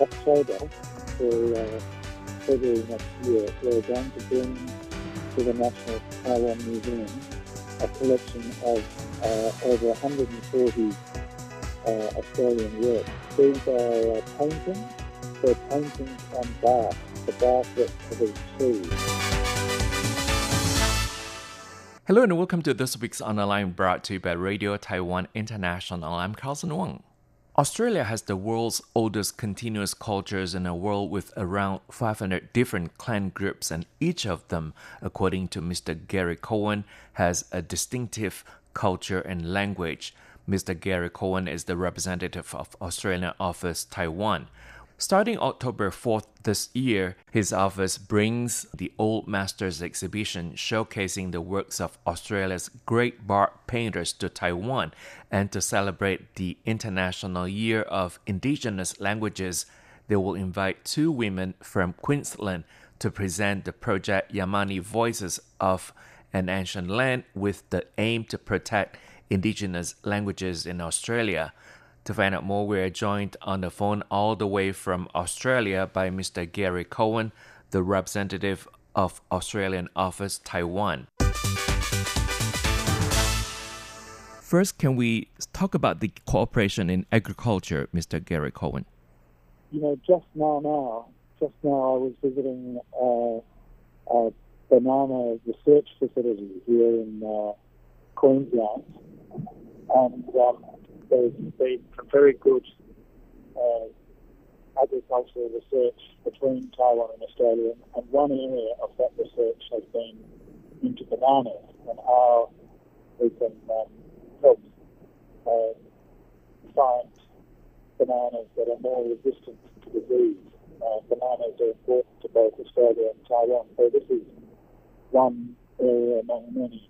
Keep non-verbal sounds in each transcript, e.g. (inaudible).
October for uh, February next year, we're going to bring to the National Taiwan Museum a collection of uh, over 140 uh, Australian works. These are uh, paintings. They're paintings on bark, the bark that covers trees. Hello and welcome to this week's online brought to you by Radio Taiwan International. I'm Carlson Wong. Australia has the world's oldest continuous cultures in a world with around 500 different clan groups, and each of them, according to Mr. Gary Cowen, has a distinctive culture and language. Mr. Gary Cowen is the representative of Australian Office Taiwan. Starting October 4th this year, his office brings the Old Masters exhibition showcasing the works of Australia's great bark painters to Taiwan. And to celebrate the International Year of Indigenous Languages, they will invite two women from Queensland to present the project Yamani Voices of an Ancient Land with the aim to protect indigenous languages in Australia. To find out more, we are joined on the phone all the way from Australia by Mr. Gary Cowen, the representative of Australian Office Taiwan. First, can we talk about the cooperation in agriculture, Mr. Gary Cowen? You know, just now, now, just now, I was visiting uh, a banana research facility here in uh, Queensland, and um, there's been some very good uh, agricultural research between Taiwan and Australia, and one area of that research has been into bananas and how we can um, help uh, find bananas that are more resistant to disease. Uh, bananas are important to both Australia and Taiwan, so this is one area among many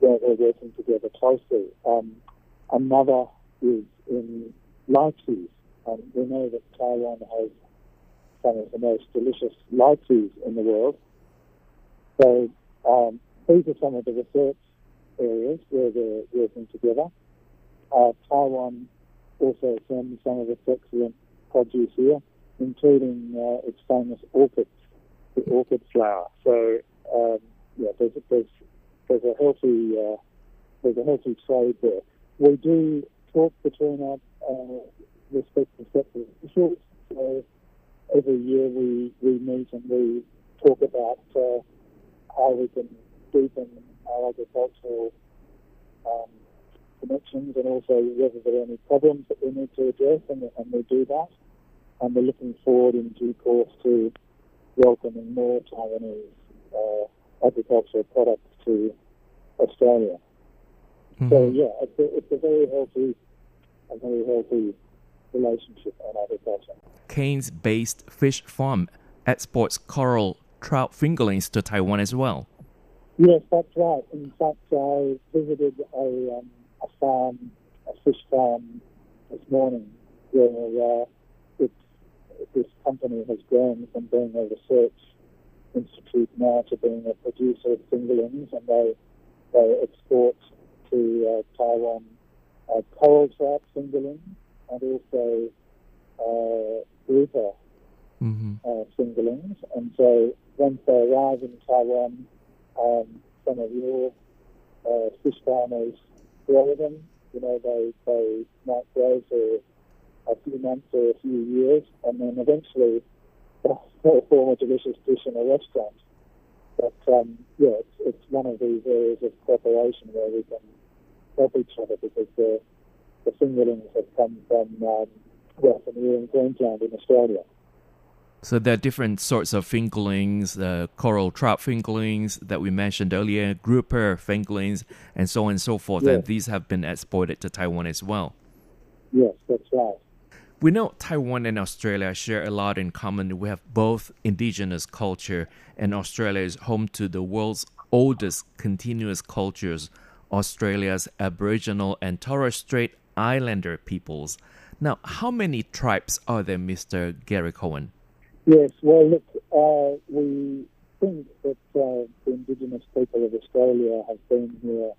where we're working together closely. Um, another is in lychees. Um, we know that Taiwan has some of the most delicious lychees in the world. So um, these are some of the research areas where we're working together. Uh, Taiwan also sends some of its excellent produce here, including uh, its famous orchids, the orchid flower. So um, yeah, there's, there's there's a healthy uh, there's a healthy trade there. We do talk between our uh, respective sector officials. So every year we, we meet and we talk about uh, how we can deepen our agricultural um, connections and also whether there are any problems that we need to address, and, and we do that. And we're looking forward in due course to welcoming more Taiwanese uh, agricultural products to Australia. Mm-hmm. So yeah, it's a, it's a very healthy, a very healthy relationship on agriculture. Cairns-based fish farm exports coral trout fingerlings to Taiwan as well. Yes, that's right. In fact, I visited a, um, a farm, a fish farm this morning, where uh, this company has grown from being a research institute now to being a producer of fingerlings, and they they export to uh, Taiwan uh, coral trout fingerlings and also uh, grouper mm-hmm. uh, fingerlings. And so once they arrive in Taiwan, um, some of your uh, fish farmers grow them. You know, they, they might grow for a few months or a few years, and then eventually they'll (laughs) form a delicious dish in a restaurant. But um, yeah, it's, it's one of these areas of cooperation where we can help each other because the, the fingerlings have come from, um, well, from here in Queensland in Australia. So there are different sorts of fingerlings, the uh, coral trout fingerlings that we mentioned earlier, grouper fingerlings, and so on and so forth. Yes. And these have been exported to Taiwan as well. Yes, that's right. We know Taiwan and Australia share a lot in common. We have both indigenous culture, and Australia is home to the world's oldest continuous cultures Australia's Aboriginal and Torres Strait Islander peoples. Now, how many tribes are there, Mr. Gary Cowen? Yes, well, look, uh, we think that uh, the Indigenous people of Australia have been here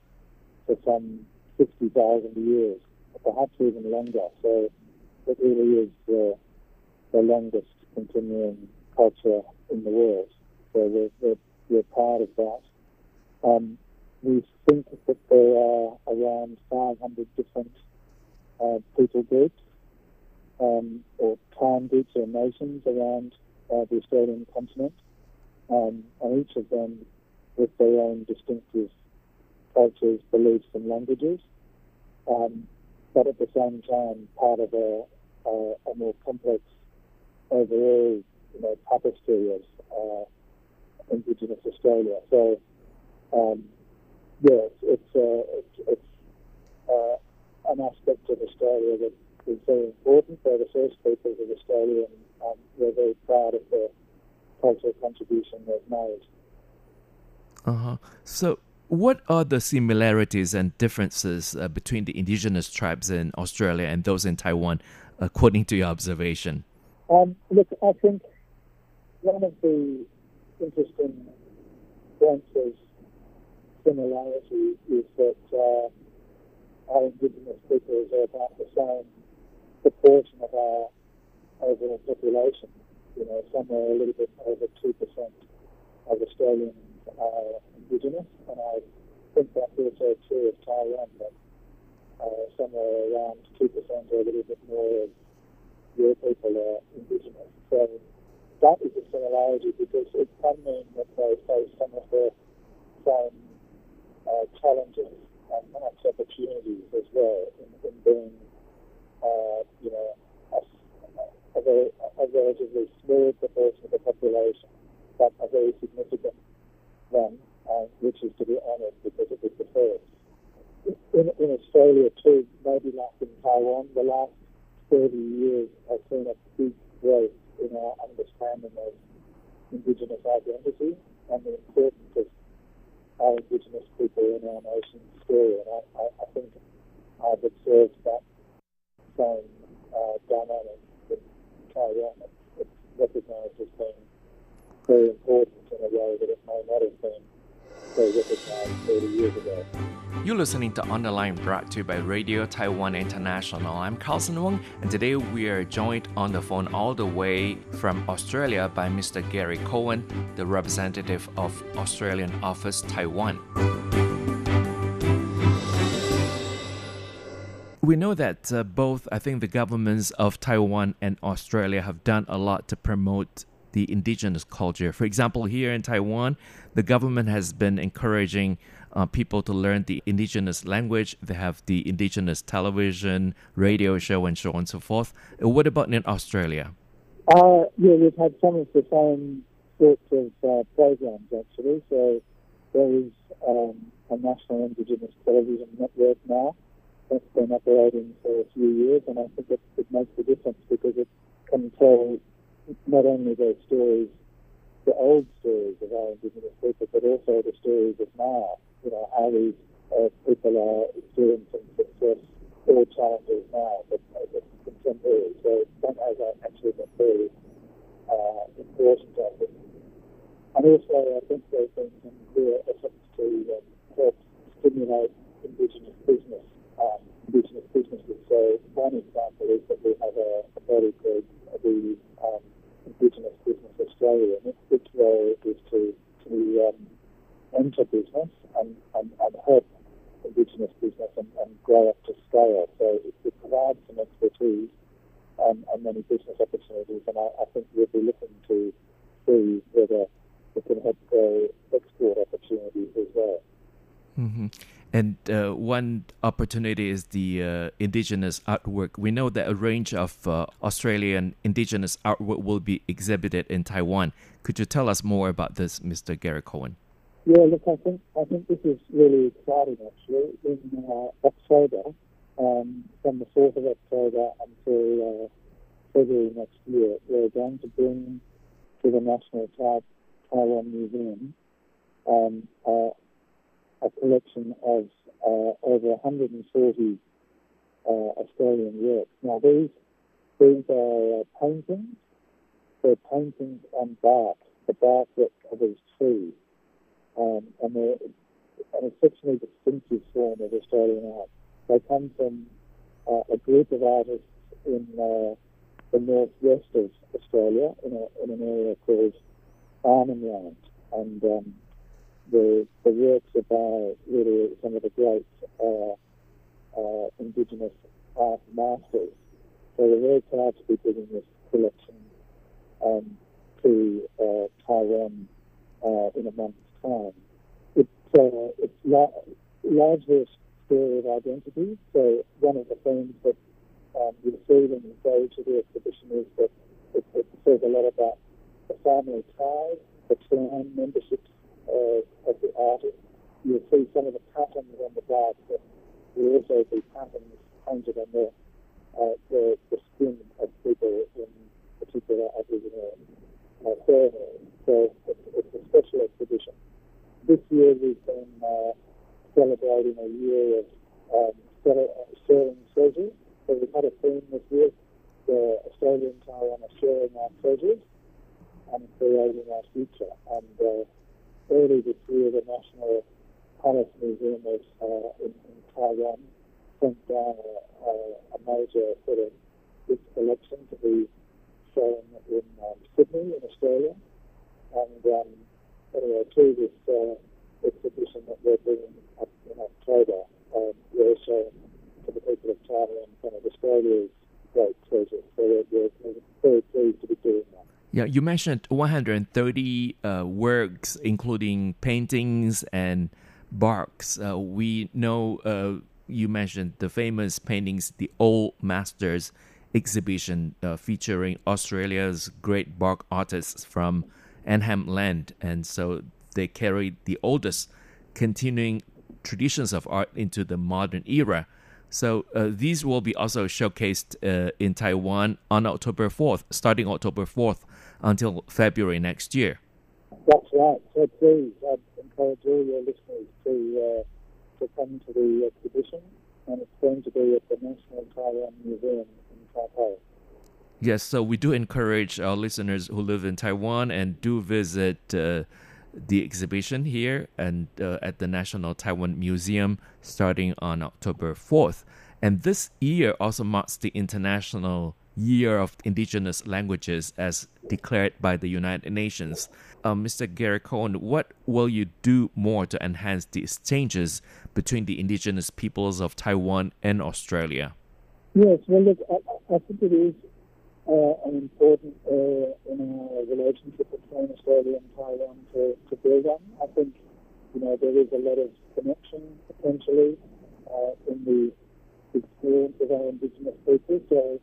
for some 60,000 years, perhaps even longer. So it really is uh, the longest continuing culture in the world. So we're, we're, we're proud of that. Um, we think that there are around 500 different uh, people groups um, or clan groups or nations around uh, the Australian continent, um, and each of them with their own distinctive cultures, beliefs, and languages. Um, but at the same time, part of a, a, a more complex overall, you know, tapestry of uh, Indigenous Australia. So, um, yes, it's uh, it's, it's uh, an aspect of Australia that is very important. They're the first peoples of Australia, and um, we're very proud of the cultural contribution they've made. Uh huh. So, what are the similarities and differences uh, between the indigenous tribes in Australia and those in Taiwan, according to your observation? Um, look, I think one of the interesting points similarity is that uh, our indigenous peoples are about the same proportion of our overall population. You know, somewhere a little bit over 2% of Australians are indigenous, and I think that's also true of Taiwan, that uh, somewhere around 2% or a little bit more of your people are indigenous. So that is a similarity because it can mean that they face some of the same uh, challenges and perhaps opportunities as well in, in being, uh, you know, a, a, a relatively small proportion of the population, but a very significant one, uh, which is to be honoured because it was the first. In, in Australia too, maybe like in Taiwan, the last 30 years has seen a big growth in our understanding of Indigenous identity and the importance of our Indigenous people in our nation's story. And I, I, I think I've observed that same uh, dynamic in Taiwan. It's, it's recognised as being very important in a way that it may not have been so recognized 30 years ago. You're listening to On the Line brought to you by Radio Taiwan International. I'm Carlson Wong, and today we are joined on the phone all the way from Australia by Mr. Gary Cowen, the representative of Australian Office Taiwan. We know that uh, both, I think, the governments of Taiwan and Australia have done a lot to promote the indigenous culture. For example, here in Taiwan, the government has been encouraging uh, people to learn the indigenous language. They have the indigenous television, radio show, and so on and so forth. Uh, what about in Australia? Uh, yeah, we've had some of the same sorts of uh, programs actually. So there is um, a national indigenous television network now that's been operating for a few years, and I think it, it makes a difference because it can tell not only the stories, the old stories of our Indigenous people, but also the stories of now. You know, how these uh, people are experiencing success or challenges now, but uh, contemporary. So that has actually been very uh, important, I think. And also, I think there's been some clear efforts to um, help stimulate Indigenous business, um, Indigenous businesses. So one example is that we have a, a body called the um, Indigenous Business Australia, and its, its role is to, to um, enter business and, and, and help Indigenous business and, and, grow up to scale. So it, it provides some expertise and, and, many business opportunities, and I, I, think we'll be looking to see whether it can help grow export opportunities as well. Mm-hmm. And uh, one opportunity is the uh, indigenous artwork. We know that a range of uh, Australian indigenous artwork will be exhibited in Taiwan. Could you tell us more about this, Mr. Gary Cowen? Yeah, look, I think I think this is really exciting. Actually, in uh, October, um, from the fourth of October until uh, February next year, we're going to bring to the National Taiwan Museum um, a collection of uh, over 140 uh, Australian works. Now, these these are uh, paintings. They're paintings on bark, the bark that covers trees, um, and they're an exceptionally distinctive form of Australian art. They come from uh, a group of artists in uh, the northwest of Australia in, a, in an area called Arnhem Land. And um, the, the works by really some of the great uh, uh, Indigenous art masters. So we're very proud to be bringing this collection um, to uh, Taiwan uh, in a month's time. It, uh, it's la- largely a story of identity. So one of the things that um, you see when you go to the exhibition is that it, it says a lot about the family ties, the clan memberships uh, the. You'll see some of the patterns on the back, but you'll also see patterns painted on the, uh, the, the skin of people in particular Aboriginal uh, ceremonies. So it's, it's a special exhibition. This year we've been uh, celebrating a year of um, sharing treasures. So we've had a theme this year, the Australian Taiwan are sharing our treasures and creating our future. And uh, early this year, the National Palace Museum of, uh, in, in, Taiwan sent down a, a, major sort of its collection to be shown in um, Sydney, in Australia. And um, anyway, through this uh, exhibition that we're doing up in October, um, we're showing to the people of Taiwan kind of Australia's great treasures. So we're, we're very pleased to be doing that. Yeah, you mentioned 130 uh, works, including paintings and barks. Uh, we know uh, you mentioned the famous paintings, the Old Masters exhibition uh, featuring Australia's great bark artists from Arnhem Land. And so they carried the oldest continuing traditions of art into the modern era. So uh, these will be also showcased uh, in Taiwan on October 4th, starting October 4th until February next year. That's right. So please, I'd encourage all your listeners to uh, to come to the exhibition, and it's going to be at the National Taiwan Museum in Taipei. Yes, so we do encourage our listeners who live in Taiwan and do visit uh, the exhibition here and uh, at the National Taiwan Museum starting on October 4th. And this year also marks the International Year of Indigenous Languages as declared by the United Nations. Uh, Mr. Gary Cowen, what will you do more to enhance the exchanges between the indigenous peoples of Taiwan and Australia? Yes, well, look, I, I think it is uh, an important area in our relationship between Australia and Taiwan to, to build on. I think, you know, there is a lot of connection potentially uh, in the experience of our Indigenous people. So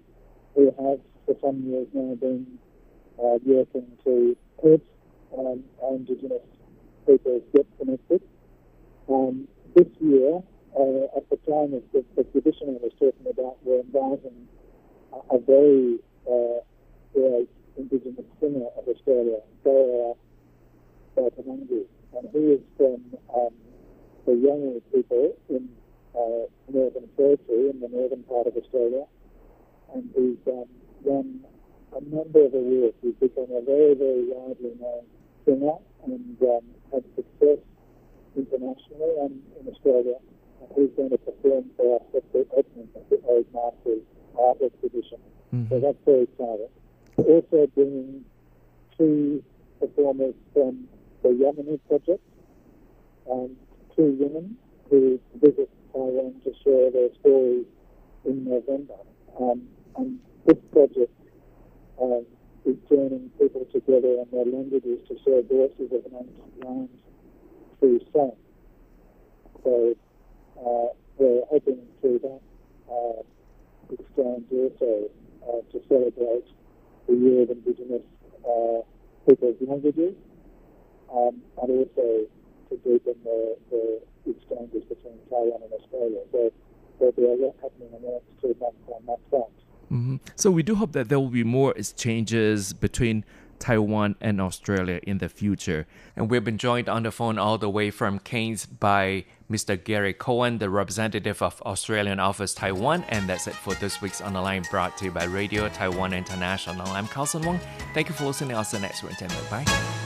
we have for some years now been uh, working to help um, Indigenous people get connected. Um, this year, uh, at the time of the exhibition I was talking about, we're inviting a, a very uh, great Indigenous singer of Australia, Sarah Bartamangi, and he is from um, the Yolngu people in uh, Northern Territory, in the northern part of Australia, and he's um, won a number of awards. He's become a very, very widely known singer and um, had success internationally and in Australia. And he's going to perform for us at the opening of the Old Masters Art Exhibition. Mm-hmm. So that's very exciting. We're also bringing two performers from the Yamani Project, um, two women who visit Taiwan to share their stories in November. Um, and this project uh, is joining people together in their languages to share voices of an land through song. So uh, we're hoping through that uh, exchange also uh, to celebrate the Year of Indigenous uh, People's Languages um, and also to deepen the, the exchanges between Taiwan and Australia. So there'll be a lot happening in the next two months on that front. Mm-hmm. So we do hope that there will be more exchanges between Taiwan and Australia in the future. And we've been joined on the phone all the way from Cairns by Mr. Gary Cowen, the representative of Australian Office Taiwan. And that's it for this week's On the Line brought to you by Radio Taiwan International. I'm Carlson Wong. Thank you for listening. I'll see you next week. Bye.